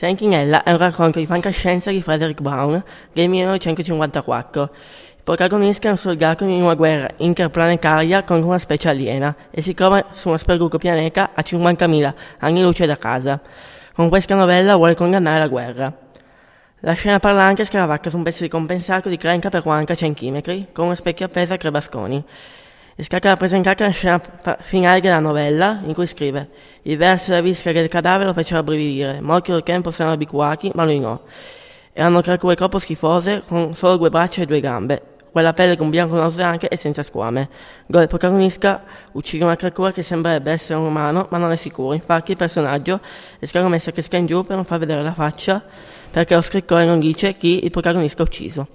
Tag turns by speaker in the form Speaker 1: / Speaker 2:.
Speaker 1: Senchinella è un racconto di fantascienza di Frederick Brown del 1954. Il protagonista è un soldato in una guerra interplanetaria con una specie aliena e si trova su uno sperduto pianeta a 50.000 anni luce da casa. Con questa novella vuole condannare la guerra. La scena parlante scaravacca su un pezzo di compensato di 30 x 40 cm con uno specchio appeso a tre basconi. È stata rappresentata la scena finale della novella, in cui scrive «Il verso della visca del cadavere lo faceva brividire, molti del tempo sono abituati, ma lui no. Erano creature troppo schifose, con solo due braccia e due gambe, quella pelle con bianco nauseante e senza squame. Dove il protagonista uccide una creatura che sembrerebbe essere un umano, ma non è sicuro. Infatti il personaggio è scaromesso che sta in giù per non far vedere la faccia, perché lo scrittore non dice chi il protagonista ha ucciso.